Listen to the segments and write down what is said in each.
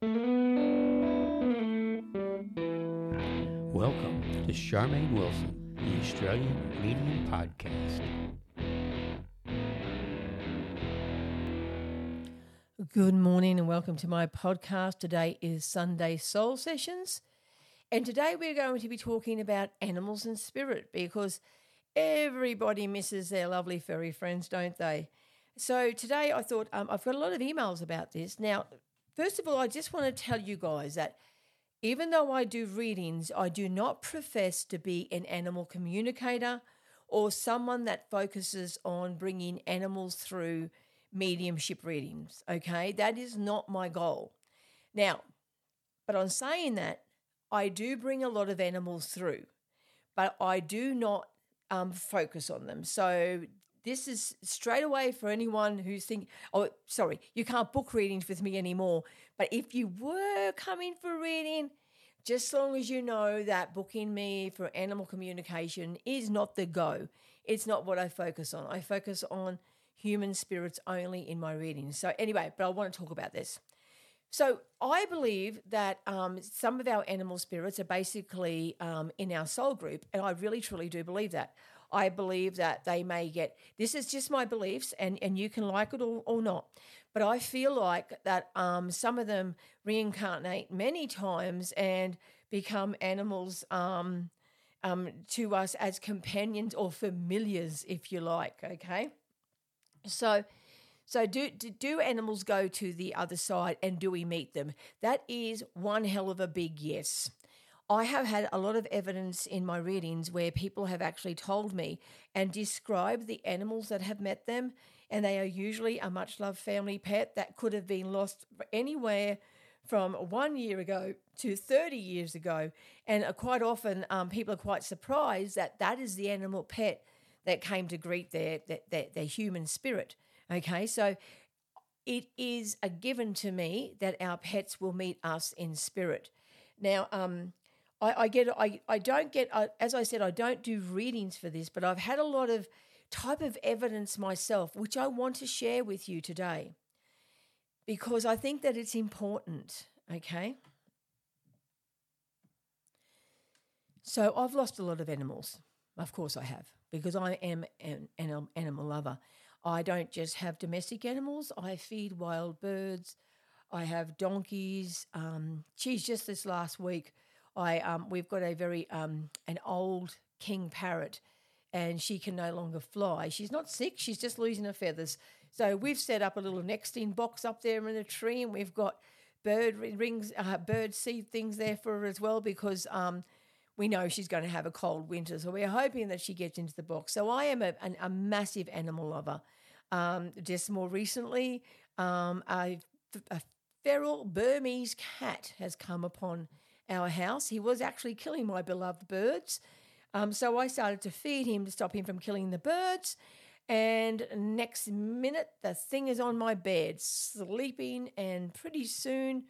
Welcome to Charmaine Wilson, the Australian Medium Podcast. Good morning and welcome to my podcast. Today is Sunday Soul Sessions. And today we're going to be talking about animals and spirit because everybody misses their lovely furry friends, don't they? So today I thought um, I've got a lot of emails about this. Now, first of all, I just want to tell you guys that even though I do readings, I do not profess to be an animal communicator or someone that focuses on bringing animals through mediumship readings. Okay, that is not my goal. Now, but on saying that, I do bring a lot of animals through, but I do not um, focus on them. So this is straight away for anyone who's thinking, oh, sorry, you can't book readings with me anymore. But if you were coming for a reading, just as long as you know that booking me for animal communication is not the go. It's not what I focus on. I focus on human spirits only in my readings. So, anyway, but I want to talk about this. So, I believe that um, some of our animal spirits are basically um, in our soul group, and I really truly do believe that. I believe that they may get this is just my beliefs, and, and you can like it or, or not. But I feel like that um, some of them reincarnate many times and become animals um, um, to us as companions or familiars, if you like. Okay. So, so do, do animals go to the other side and do we meet them? That is one hell of a big yes. I have had a lot of evidence in my readings where people have actually told me and described the animals that have met them, and they are usually a much loved family pet that could have been lost anywhere from one year ago to 30 years ago. And quite often, um, people are quite surprised that that is the animal pet that came to greet their, their, their, their human spirit. Okay, so it is a given to me that our pets will meet us in spirit. Now, um, I, I get I, I don't get uh, as I said I don't do readings for this, but I've had a lot of type of evidence myself, which I want to share with you today, because I think that it's important. Okay. So I've lost a lot of animals. Of course, I have, because I am an animal lover. I don't just have domestic animals, I feed wild birds. I have donkeys. Um, geez, just this last week, I um, we've got a very um, an old king parrot, and she can no longer fly. She's not sick; she's just losing her feathers. So we've set up a little nesting box up there in a tree, and we've got bird rings, uh, bird seed things there for her as well because um, we know she's going to have a cold winter. So we're hoping that she gets into the box. So I am a, a, a massive animal lover. Um, just more recently, um, a, a feral Burmese cat has come upon our house. He was actually killing my beloved birds. Um, so I started to feed him to stop him from killing the birds. And next minute, the thing is on my bed, sleeping, and pretty soon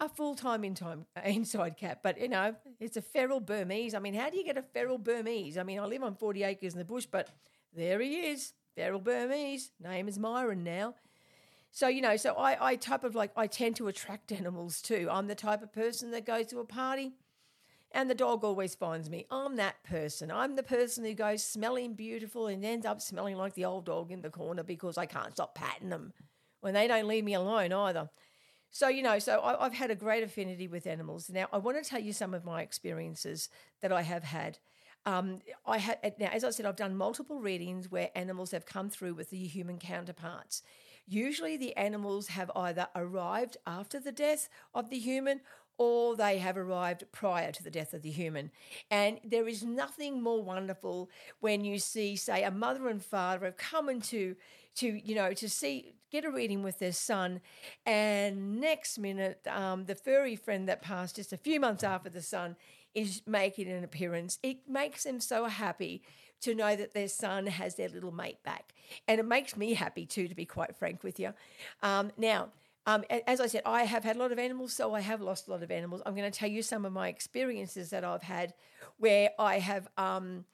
a full time in time inside cat, but you know, it's a feral Burmese. I mean, how do you get a feral Burmese? I mean, I live on 40 acres in the bush, but there he is, feral Burmese. Name is Myron now. So, you know, so I, I type of like, I tend to attract animals too. I'm the type of person that goes to a party and the dog always finds me. I'm that person. I'm the person who goes smelling beautiful and ends up smelling like the old dog in the corner because I can't stop patting them when they don't leave me alone either. So, you know, so I, have had a great affinity with animals. Now, I want to tell you some of my experiences that I have had. Um, I had now, as I said, I've done multiple readings where animals have come through with the human counterparts. Usually, the animals have either arrived after the death of the human or they have arrived prior to the death of the human. And there is nothing more wonderful when you see, say, a mother and father have come into to, you know, to see get a reading with their son, and next minute, um, the furry friend that passed just a few months after the son is making an appearance. It makes them so happy to know that their son has their little mate back. And it makes me happy too, to be quite frank with you. Um, now, um, as I said, I have had a lot of animals, so I have lost a lot of animals. I'm going to tell you some of my experiences that I've had where I have, um,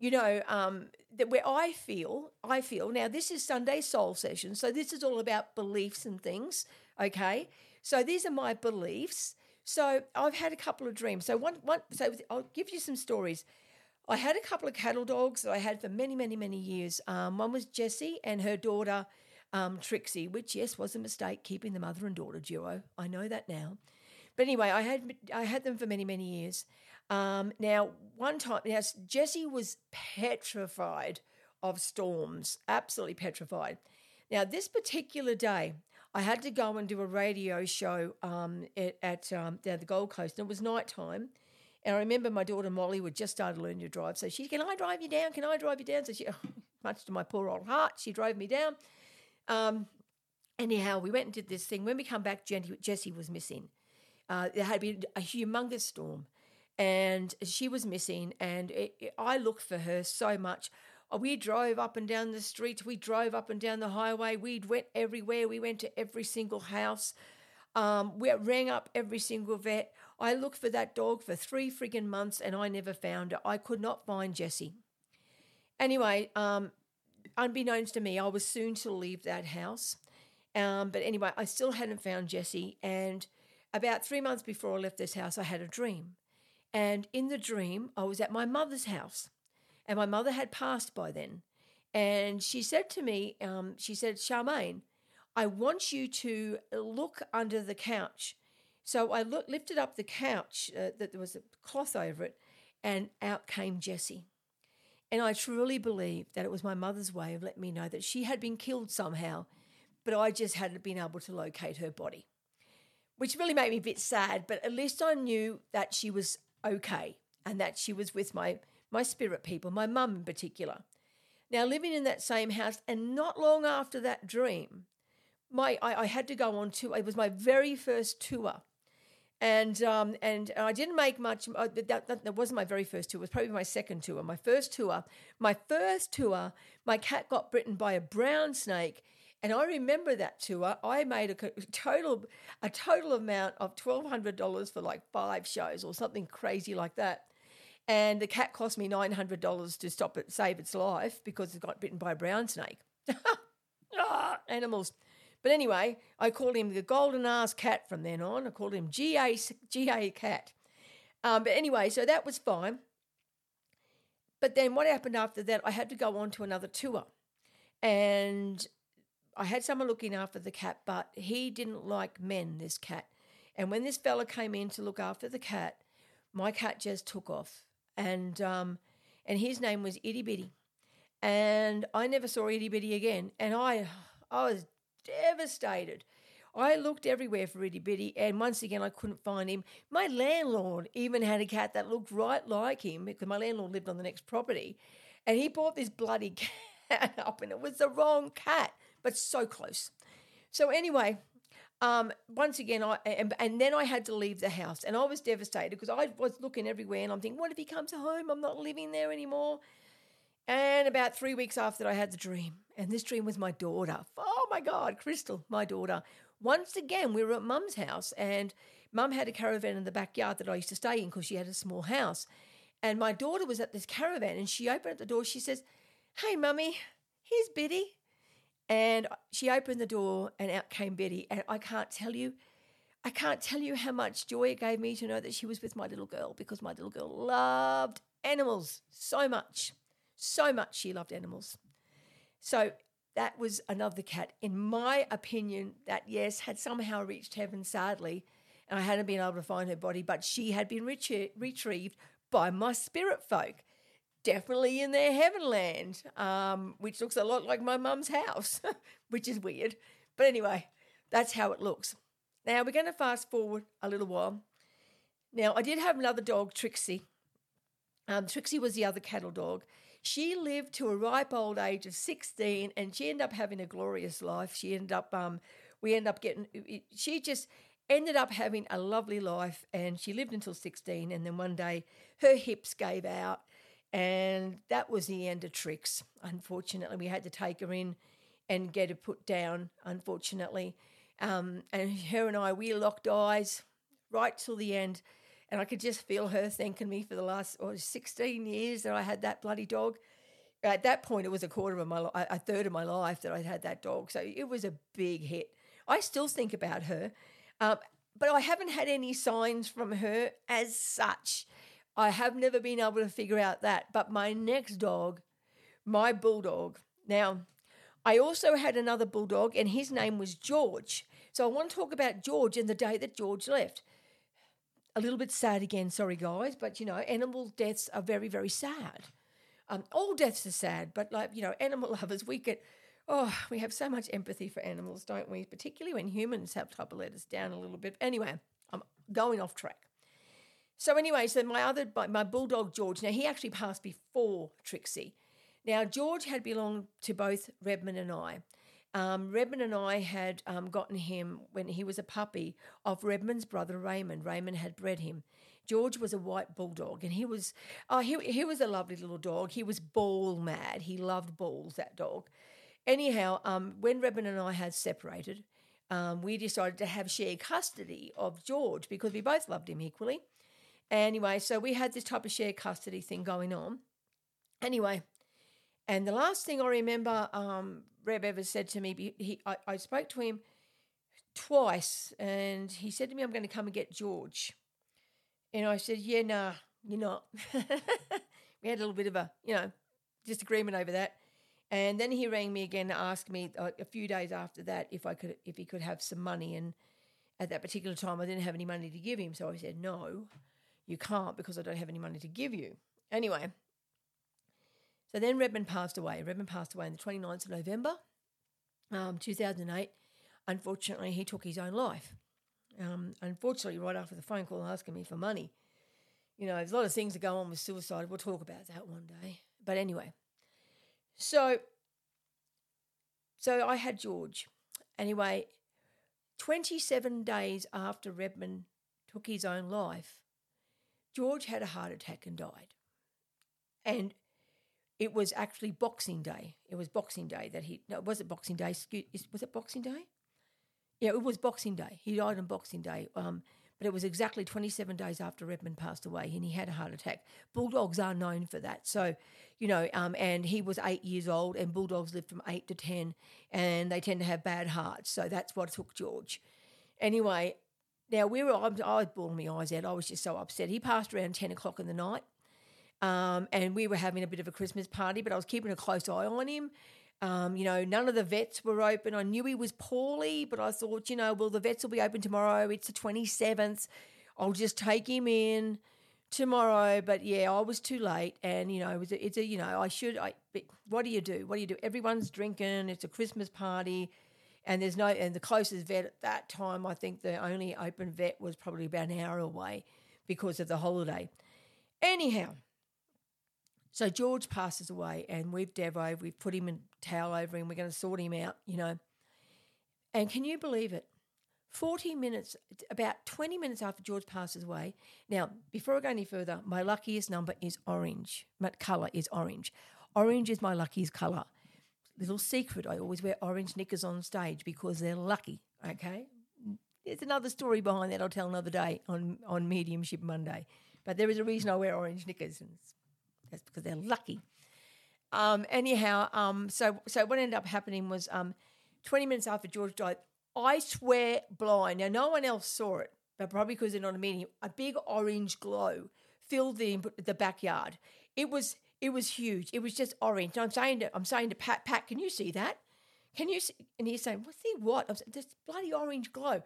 you know, um, that where I feel, I feel now this is Sunday Soul Session, so this is all about beliefs and things. Okay, so these are my beliefs. So I've had a couple of dreams. So one, one, so I'll give you some stories. I had a couple of cattle dogs that I had for many, many, many years. Um, one was Jessie and her daughter um, Trixie, which yes was a mistake keeping the mother and daughter duo. I know that now. But anyway, I had I had them for many, many years. Um, now, one time, now Jessie was petrified of storms, absolutely petrified. Now, this particular day, I had to go and do a radio show um, at, at um, the Gold Coast, and it was night time. And I remember my daughter Molly would just started learning to drive, so she, can I drive you down? Can I drive you down? So she, oh, much to my poor old heart, she drove me down. Um, anyhow, we went and did this thing. When we come back, Jessie was missing. Uh, there had been a humongous storm, and she was missing. And it, it, I looked for her so much. Uh, we drove up and down the streets. We drove up and down the highway. We went everywhere. We went to every single house. Um, we rang up every single vet. I looked for that dog for three friggin' months and I never found her. I could not find Jessie. Anyway, um, unbeknownst to me, I was soon to leave that house. Um, but anyway, I still hadn't found Jessie. And about three months before I left this house, I had a dream. And in the dream, I was at my mother's house, and my mother had passed by then. And she said to me, um, she said, Charmaine, I want you to look under the couch. So I look, lifted up the couch, uh, that there was a cloth over it, and out came Jessie. And I truly believe that it was my mother's way of letting me know that she had been killed somehow, but I just hadn't been able to locate her body, which really made me a bit sad. But at least I knew that she was okay and that she was with my, my spirit people, my mum in particular. Now, living in that same house, and not long after that dream, my I, I had to go on to it was my very first tour. And um, and I didn't make much. Uh, that, that, that wasn't my very first tour. It was probably my second tour. My first tour, my first tour, my cat got bitten by a brown snake, and I remember that tour. I made a total a total amount of twelve hundred dollars for like five shows or something crazy like that. And the cat cost me nine hundred dollars to stop it, save its life because it got bitten by a brown snake. ah, animals. But anyway, I called him the golden ass cat from then on. I called him GA GA cat. Um, but anyway, so that was fine. But then what happened after that? I had to go on to another tour, and I had someone looking after the cat, but he didn't like men, this cat. And when this fella came in to look after the cat, my cat just took off. And um, and his name was Itty Bitty. And I never saw Itty Bitty again. And I I was devastated. I looked everywhere for Itty Bitty, and once again, I couldn't find him. My landlord even had a cat that looked right like him because my landlord lived on the next property, and he bought this bloody cat up, and it was the wrong cat but so close. So anyway, um, once again, I and, and, then I had to leave the house, and I was devastated because I was looking everywhere, and I'm thinking, what if he comes home? I'm not living there anymore. And about three weeks after, that, I had the dream, and this dream was my daughter. Oh my God, Crystal, my daughter. Once again, we were at Mum's house, and Mum had a caravan in the backyard that I used to stay in because she had a small house. And my daughter was at this caravan, and she opened the door. She says, "Hey, Mummy, here's Biddy." And she opened the door and out came Betty. And I can't tell you, I can't tell you how much joy it gave me to know that she was with my little girl because my little girl loved animals so much. So much she loved animals. So that was another cat, in my opinion, that yes, had somehow reached heaven sadly. And I hadn't been able to find her body, but she had been retrie- retrieved by my spirit folk definitely in their heavenland, um, which looks a lot like my mum's house, which is weird. But anyway, that's how it looks. Now we're going to fast forward a little while. Now, I did have another dog, Trixie. Um, Trixie was the other cattle dog. She lived to a ripe old age of 16 and she ended up having a glorious life. She ended up, um, we ended up getting, she just ended up having a lovely life and she lived until 16. And then one day her hips gave out and that was the end of tricks. Unfortunately, we had to take her in and get her put down, unfortunately. Um, and her and I, we locked eyes right till the end. And I could just feel her thanking me for the last oh, 16 years that I had that bloody dog. At that point, it was a quarter of my, a third of my life that I'd had that dog. So it was a big hit. I still think about her, um, but I haven't had any signs from her as such. I have never been able to figure out that. But my next dog, my bulldog, now I also had another bulldog, and his name was George. So I want to talk about George and the day that George left. A little bit sad again, sorry guys, but you know, animal deaths are very, very sad. Um, all deaths are sad, but like, you know, animal lovers, we get, oh, we have so much empathy for animals, don't we? Particularly when humans have to let us down a little bit. Anyway, I'm going off track. So anyway, so my other, my bulldog George, now he actually passed before Trixie. Now George had belonged to both Redmond and I. Um, Redmond and I had um, gotten him when he was a puppy of Redmond's brother Raymond. Raymond had bred him. George was a white bulldog, and he was oh he he was a lovely little dog. He was ball mad. He loved balls. That dog. Anyhow, um, when Redmond and I had separated, um, we decided to have shared custody of George because we both loved him equally. Anyway, so we had this type of shared custody thing going on. Anyway, and the last thing I remember, um, Reb ever said to me, he, I, I spoke to him twice, and he said to me, I'm going to come and get George. And I said, Yeah, nah, you're not. we had a little bit of a, you know, disagreement over that. And then he rang me again to ask me uh, a few days after that if I could, if he could have some money. And at that particular time, I didn't have any money to give him. So I said, No, you can't because I don't have any money to give you. Anyway, so then Redmond passed away. Redmond passed away on the 29th of November, um, 2008. Unfortunately, he took his own life. Um, unfortunately, right after the phone call asking me for money. You know, there's a lot of things that go on with suicide. We'll talk about that one day. But anyway, so so I had George. Anyway, 27 days after Redmond took his own life, George had a heart attack and died. And it was actually Boxing Day. It was Boxing Day that he. No, was it Boxing Day? Was it Boxing Day? Yeah, it was Boxing Day. He died on Boxing Day. Um, but it was exactly 27 days after Redmond passed away, and he had a heart attack. Bulldogs are known for that. So, you know, um, and he was eight years old, and bulldogs live from eight to 10, and they tend to have bad hearts. So that's what took George. Anyway, now we were, I was bawling my eyes out. I was just so upset. He passed around 10 o'clock in the night. Um, and we were having a bit of a Christmas party, but I was keeping a close eye on him. Um, you know, none of the vets were open. I knew he was poorly, but I thought, you know, well, the vets will be open tomorrow. It's the 27th. I'll just take him in tomorrow. But yeah, I was too late. And, you know, it was a, it's a, you know, I should, I, what do you do? What do you do? Everyone's drinking. It's a Christmas party. And there's no, and the closest vet at that time, I think the only open vet was probably about an hour away because of the holiday. Anyhow, so George passes away, and we've Devo, we've put him in towel over him, we're going to sort him out, you know. And can you believe it? 40 minutes, about 20 minutes after George passes away. Now, before I go any further, my luckiest number is orange. My colour is orange. Orange is my luckiest colour. Little secret, I always wear orange knickers on stage because they're lucky, okay? There's another story behind that I'll tell another day on, on Mediumship Monday. But there is a reason I wear orange knickers, and it's that's because they're lucky. Um, anyhow, um, so so what ended up happening was um, 20 minutes after George died, I swear blind. Now, no one else saw it, but probably because they're not a medium. A big orange glow filled the the backyard. It was it was huge. It was just orange. And I'm saying to I'm saying to Pat, Pat, can you see that? Can you see? And he's saying, what's the what? I'm saying, this bloody orange glow.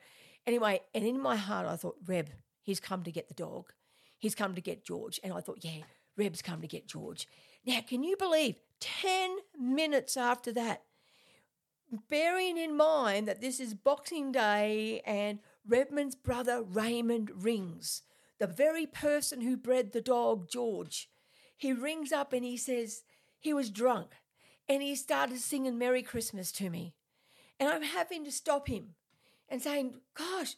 Anyway, and in my heart, I thought, Reb, he's come to get the dog. He's come to get George. And I thought, yeah, Reb's come to get George. Now, can you believe 10 minutes after that, bearing in mind that this is Boxing Day and Redmond's brother Raymond rings, the very person who bred the dog George, he rings up and he says he was drunk and he started singing Merry Christmas to me. And I'm having to stop him and saying, Gosh,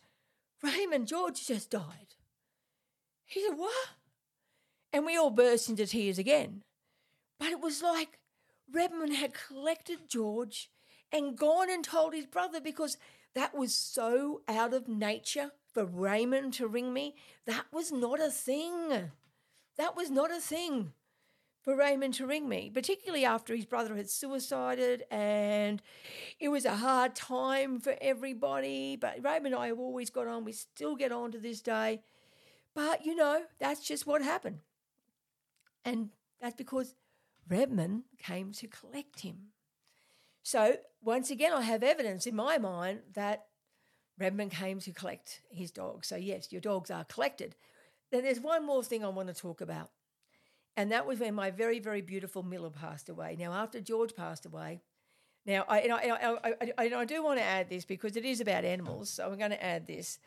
Raymond George just died. He said, What? And we all burst into tears again. But it was like Redmond had collected George and gone and told his brother because that was so out of nature for Raymond to ring me, that was not a thing. That was not a thing for Raymond to ring me, particularly after his brother had suicided and it was a hard time for everybody. But Raymond and I have always got on. We still get on to this day. But, you know, that's just what happened. And that's because Redmond came to collect him. So, once again, I have evidence in my mind that Redmond came to collect his dog. So, yes, your dogs are collected. Then there's one more thing I want to talk about. And that was when my very, very beautiful Miller passed away. Now, after George passed away, now I, and I, I, I, I do want to add this because it is about animals, so I'm going to add this.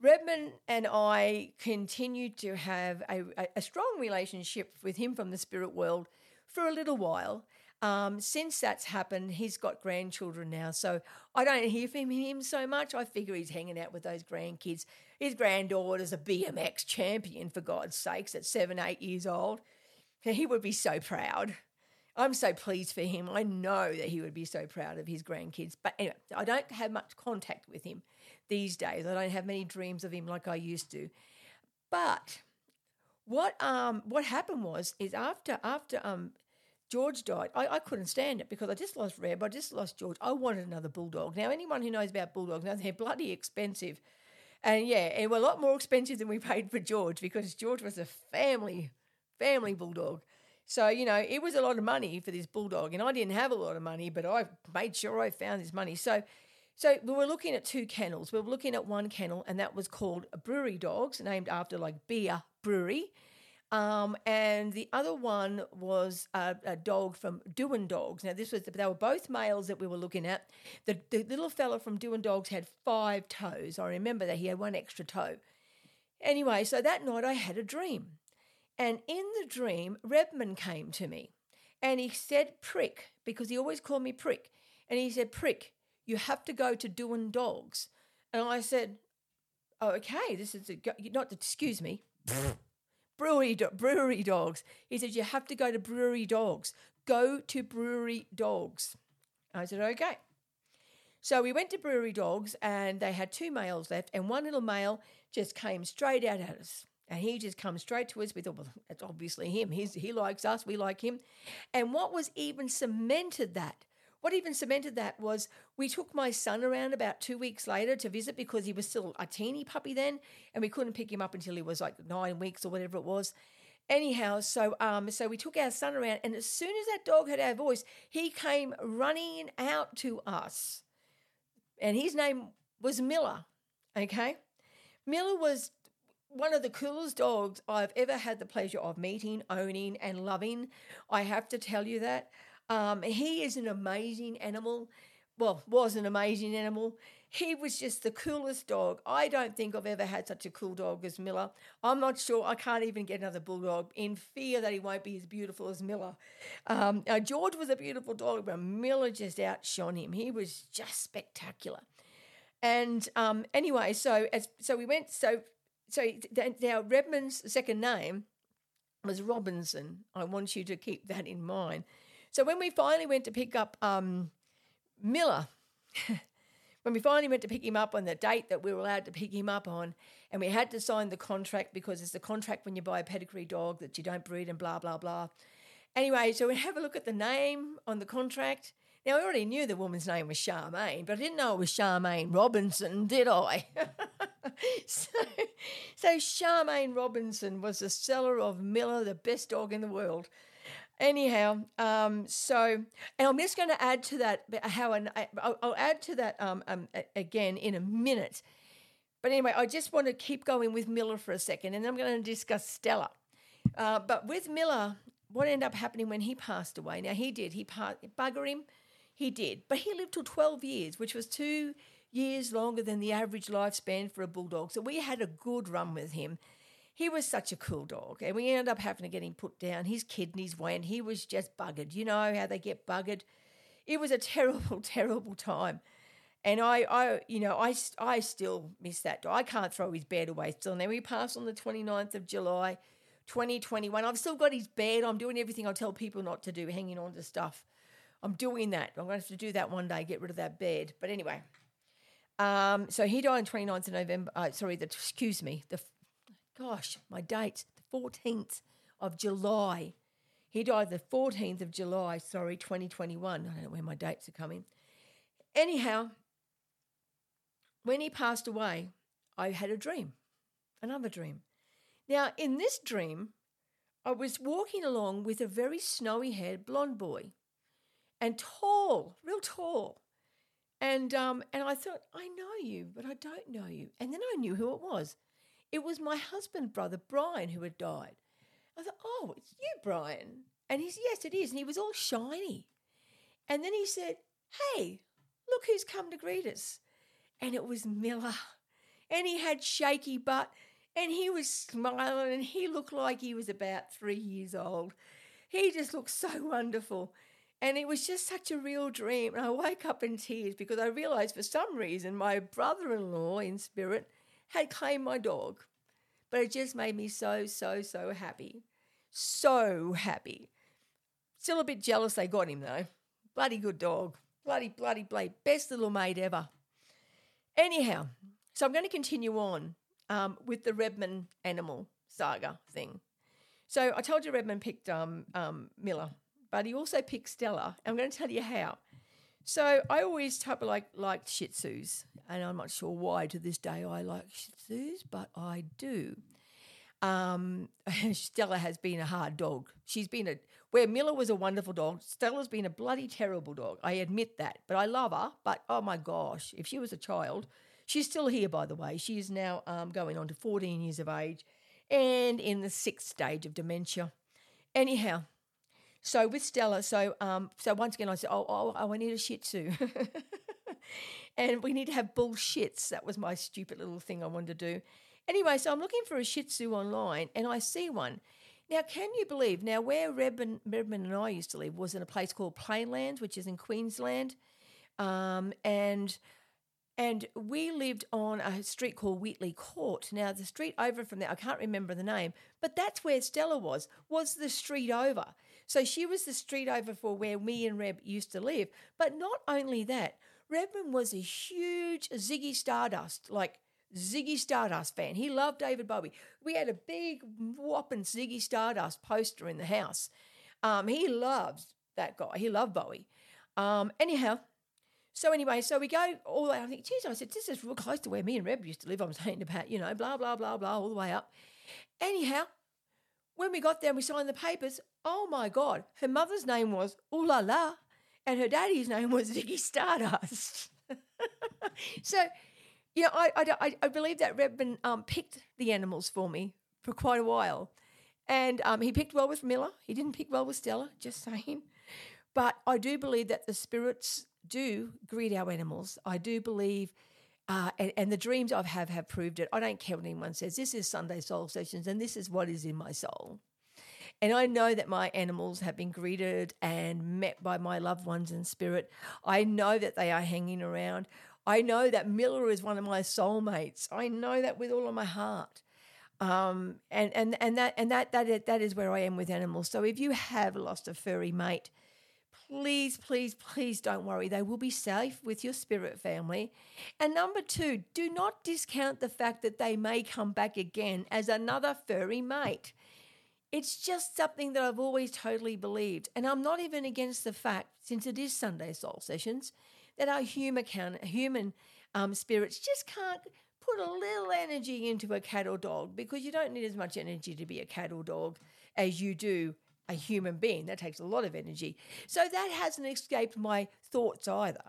Redmond and I continued to have a, a, strong relationship with him from the spirit world for a little while. Um, since that's happened, he's got grandchildren now, so I don't hear from him so much. I figure he's hanging out with those grandkids. His granddaughter's a BMX champion, for God's sakes, at seven, eight years old. He would be so proud. I'm so pleased for him. I know that he would be so proud of his grandkids. But anyway, I don't have much contact with him these days. I don't have many dreams of him like I used to. But what um what happened was is after after um George died, I, I couldn't stand it because I just lost Reb, I just lost George. I wanted another bulldog. Now anyone who knows about bulldogs knows they're bloody expensive. And yeah, and were a lot more expensive than we paid for George because George was a family family bulldog. So, you know, it was a lot of money for this bulldog, and I didn't have a lot of money, but I made sure I found this money. So, so we were looking at two kennels. We were looking at one kennel, and that was called Brewery Dogs, named after like beer brewery. Um, and the other one was a, a, dog from Doing Dogs. Now, this was they were both males that we were looking at. The, the little fella from Doing Dogs had five toes. I remember that he had one extra toe. Anyway, so that night I had a dream. And in the dream, Redmond came to me and he said, Prick, because he always called me Prick. And he said, Prick, you have to go to doing dogs. And I said, oh, okay, this is a, not, to excuse me, brewery, brewery dogs. He said, you have to go to brewery dogs. Go to brewery dogs. I said, okay. So we went to brewery dogs and they had two males left and one little male just came straight out at us. And he just comes straight to us. We thought, well, that's obviously him. He's, he likes us, we like him. And what was even cemented that, what even cemented that was we took my son around about two weeks later to visit because he was still a teeny puppy then, and we couldn't pick him up until he was like nine weeks or whatever it was. Anyhow, so um, so we took our son around, and as soon as that dog heard our voice, he came running out to us, and his name was Miller. Okay, Miller was one of the coolest dogs I've ever had the pleasure of meeting, owning, and loving. I have to tell you that. Um, he is an amazing animal. Well, was an amazing animal. He was just the coolest dog. I don't think I've ever had such a cool dog as Miller. I'm not sure. I can't even get another bulldog in fear that he won't be as beautiful as Miller. Um, now, George was a beautiful dog, but Miller just outshone him. He was just spectacular. And um, anyway, so as so we went. So so now Redmond's second name was Robinson. I want you to keep that in mind. So when we finally went to pick up um, Miller, when we finally went to pick him up on the date that we were allowed to pick him up on, and we had to sign the contract because it's the contract when you buy a pedigree dog that you don't breed and blah blah blah. Anyway, so we have a look at the name on the contract. Now I already knew the woman's name was Charmaine, but I didn't know it was Charmaine Robinson, did I? so, so Charmaine Robinson was the seller of Miller, the best dog in the world. Anyhow, um, so and I'm just going to add to that how an, I'll, I'll add to that um, um, again in a minute. But anyway, I just want to keep going with Miller for a second, and I'm going to discuss Stella. Uh, but with Miller, what ended up happening when he passed away? Now he did. He passed, bugger him. He did, but he lived till 12 years, which was two years longer than the average lifespan for a bulldog. So we had a good run with him. He was such a cool dog, and we ended up having to get him put down. His kidneys went. He was just buggered. You know how they get buggered. It was a terrible, terrible time. And I, I, you know, I, I still miss that dog. I can't throw his bed away still. Now we passed on the 29th of July, 2021. I've still got his bed. I'm doing everything I tell people not to do, hanging on to stuff. I'm doing that. I'm going to have to do that one day, get rid of that bed. But anyway, Um, so he died on 29th of November. Uh, sorry, the, excuse me. The gosh, my dates. The 14th of July. He died the 14th of July. Sorry, 2021. I don't know where my dates are coming. Anyhow, when he passed away, I had a dream, another dream. Now, in this dream, I was walking along with a very snowy haired blonde boy and tall, real tall. And um, and I thought, I know you, but I don't know you. And then I knew who it was. It was my husband, brother Brian, who had died. I thought, oh, it's you, Brian. And he's yes, it is. And he was all shiny. And then he said, Hey, look who's come to greet us. And it was Miller. And he had shaky butt and he was smiling and he looked like he was about three years old. He just looked so wonderful. And it was just such a real dream. And I woke up in tears because I realized for some reason my brother in law in spirit had claimed my dog. But it just made me so, so, so happy. So happy. Still a bit jealous they got him though. Bloody good dog. Bloody, bloody, bloody. Best little mate ever. Anyhow, so I'm going to continue on um, with the Redmond animal saga thing. So I told you Redmond picked um, um, Miller but he also picked Stella. I'm going to tell you how. So I always type like liked Shih Tzus, and I'm not sure why to this day I like Shih Tzus, but I do. Um, Stella has been a hard dog. She's been a where Miller was a wonderful dog. Stella's been a bloody terrible dog. I admit that, but I love her. But oh my gosh, if she was a child, she's still here. By the way, she is now um, going on to 14 years of age, and in the sixth stage of dementia. Anyhow, so with Stella, so um, so once again I said, oh, oh, oh I need a Shih Tzu, and we need to have bullshits. That was my stupid little thing I wanted to do. Anyway, so I'm looking for a Shih Tzu online, and I see one. Now, can you believe? Now, where Redmond, Redmond and I used to live was in a place called Plainland, which is in Queensland, um, and and we lived on a street called Wheatley Court. Now, the street over from there, I can't remember the name, but that's where Stella was. Was the street over? So she was the street over for where me and Reb used to live. But not only that, Redmond was a huge Ziggy Stardust, like Ziggy Stardust fan. He loved David Bowie. We had a big whopping Ziggy Stardust poster in the house. Um, he loves that guy. He loved Bowie. Um, anyhow, so anyway, so we go all the way. I think, geez, I said, this is real close to where me and Reb used to live. I'm saying about, you know, blah, blah, blah, blah, all the way up. Anyhow, when we got there and we signed the papers, oh my God, her mother's name was Ooh La and her daddy's name was Ziggy Stardust. so, you know, I, I, I believe that Redmond um, picked the animals for me for quite a while. And um, he picked well with Miller. He didn't pick well with Stella, just saying. But I do believe that the spirits do greet our animals. I do believe uh, and, and, the dreams I have have proved it. I don't care what anyone says. This is Sunday Soul Sessions, and this is what is in my soul. And I know that my animals have been greeted and met by my loved ones in spirit. I know that they are hanging around. I know that Miller is one of my soulmates. I know that with all of my heart. Um, and and and that and that that that is where I am with animals. So if you have lost a furry mate, please, please, please don't worry. They will be safe with your spirit family. And number two, do not discount the fact that they may come back again as another furry mate. It's just something that I've always totally believed. And I'm not even against the fact, since it is Sunday Soul Sessions, that our human, human um, spirits just can't put a little energy into a cat or dog because you don't need as much energy to be a cat or dog as you do a human being. That takes a lot of energy. So that hasn't escaped my thoughts either.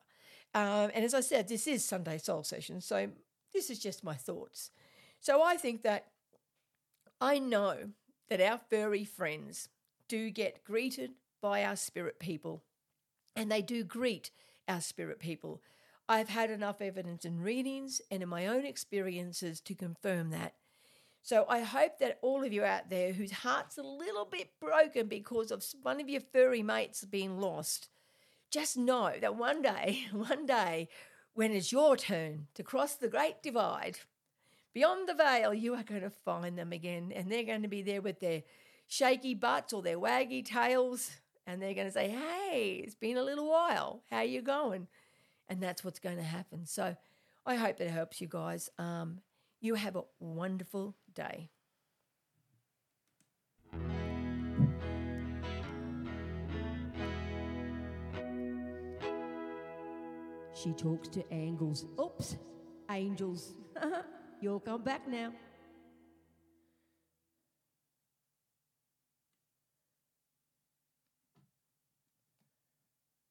Um, and as I said, this is Sunday Soul Session, so this is just my thoughts. So I think that I know that our furry friends do get greeted by our spirit people, and they do greet our spirit people. I've had enough evidence in readings and in my own experiences to confirm that. So I hope that all of you out there whose heart's a little bit broken because of one of your furry mates being lost, just know that one day, one day, when it's your turn to cross the great divide, beyond the veil, you are going to find them again, and they're going to be there with their shaky butts or their waggy tails, and they're going to say, "Hey, it's been a little while. How you going?" And that's what's going to happen. So I hope that helps you guys. Um, you have a wonderful day. She talks to angles. Oops, angels. You'll come back now.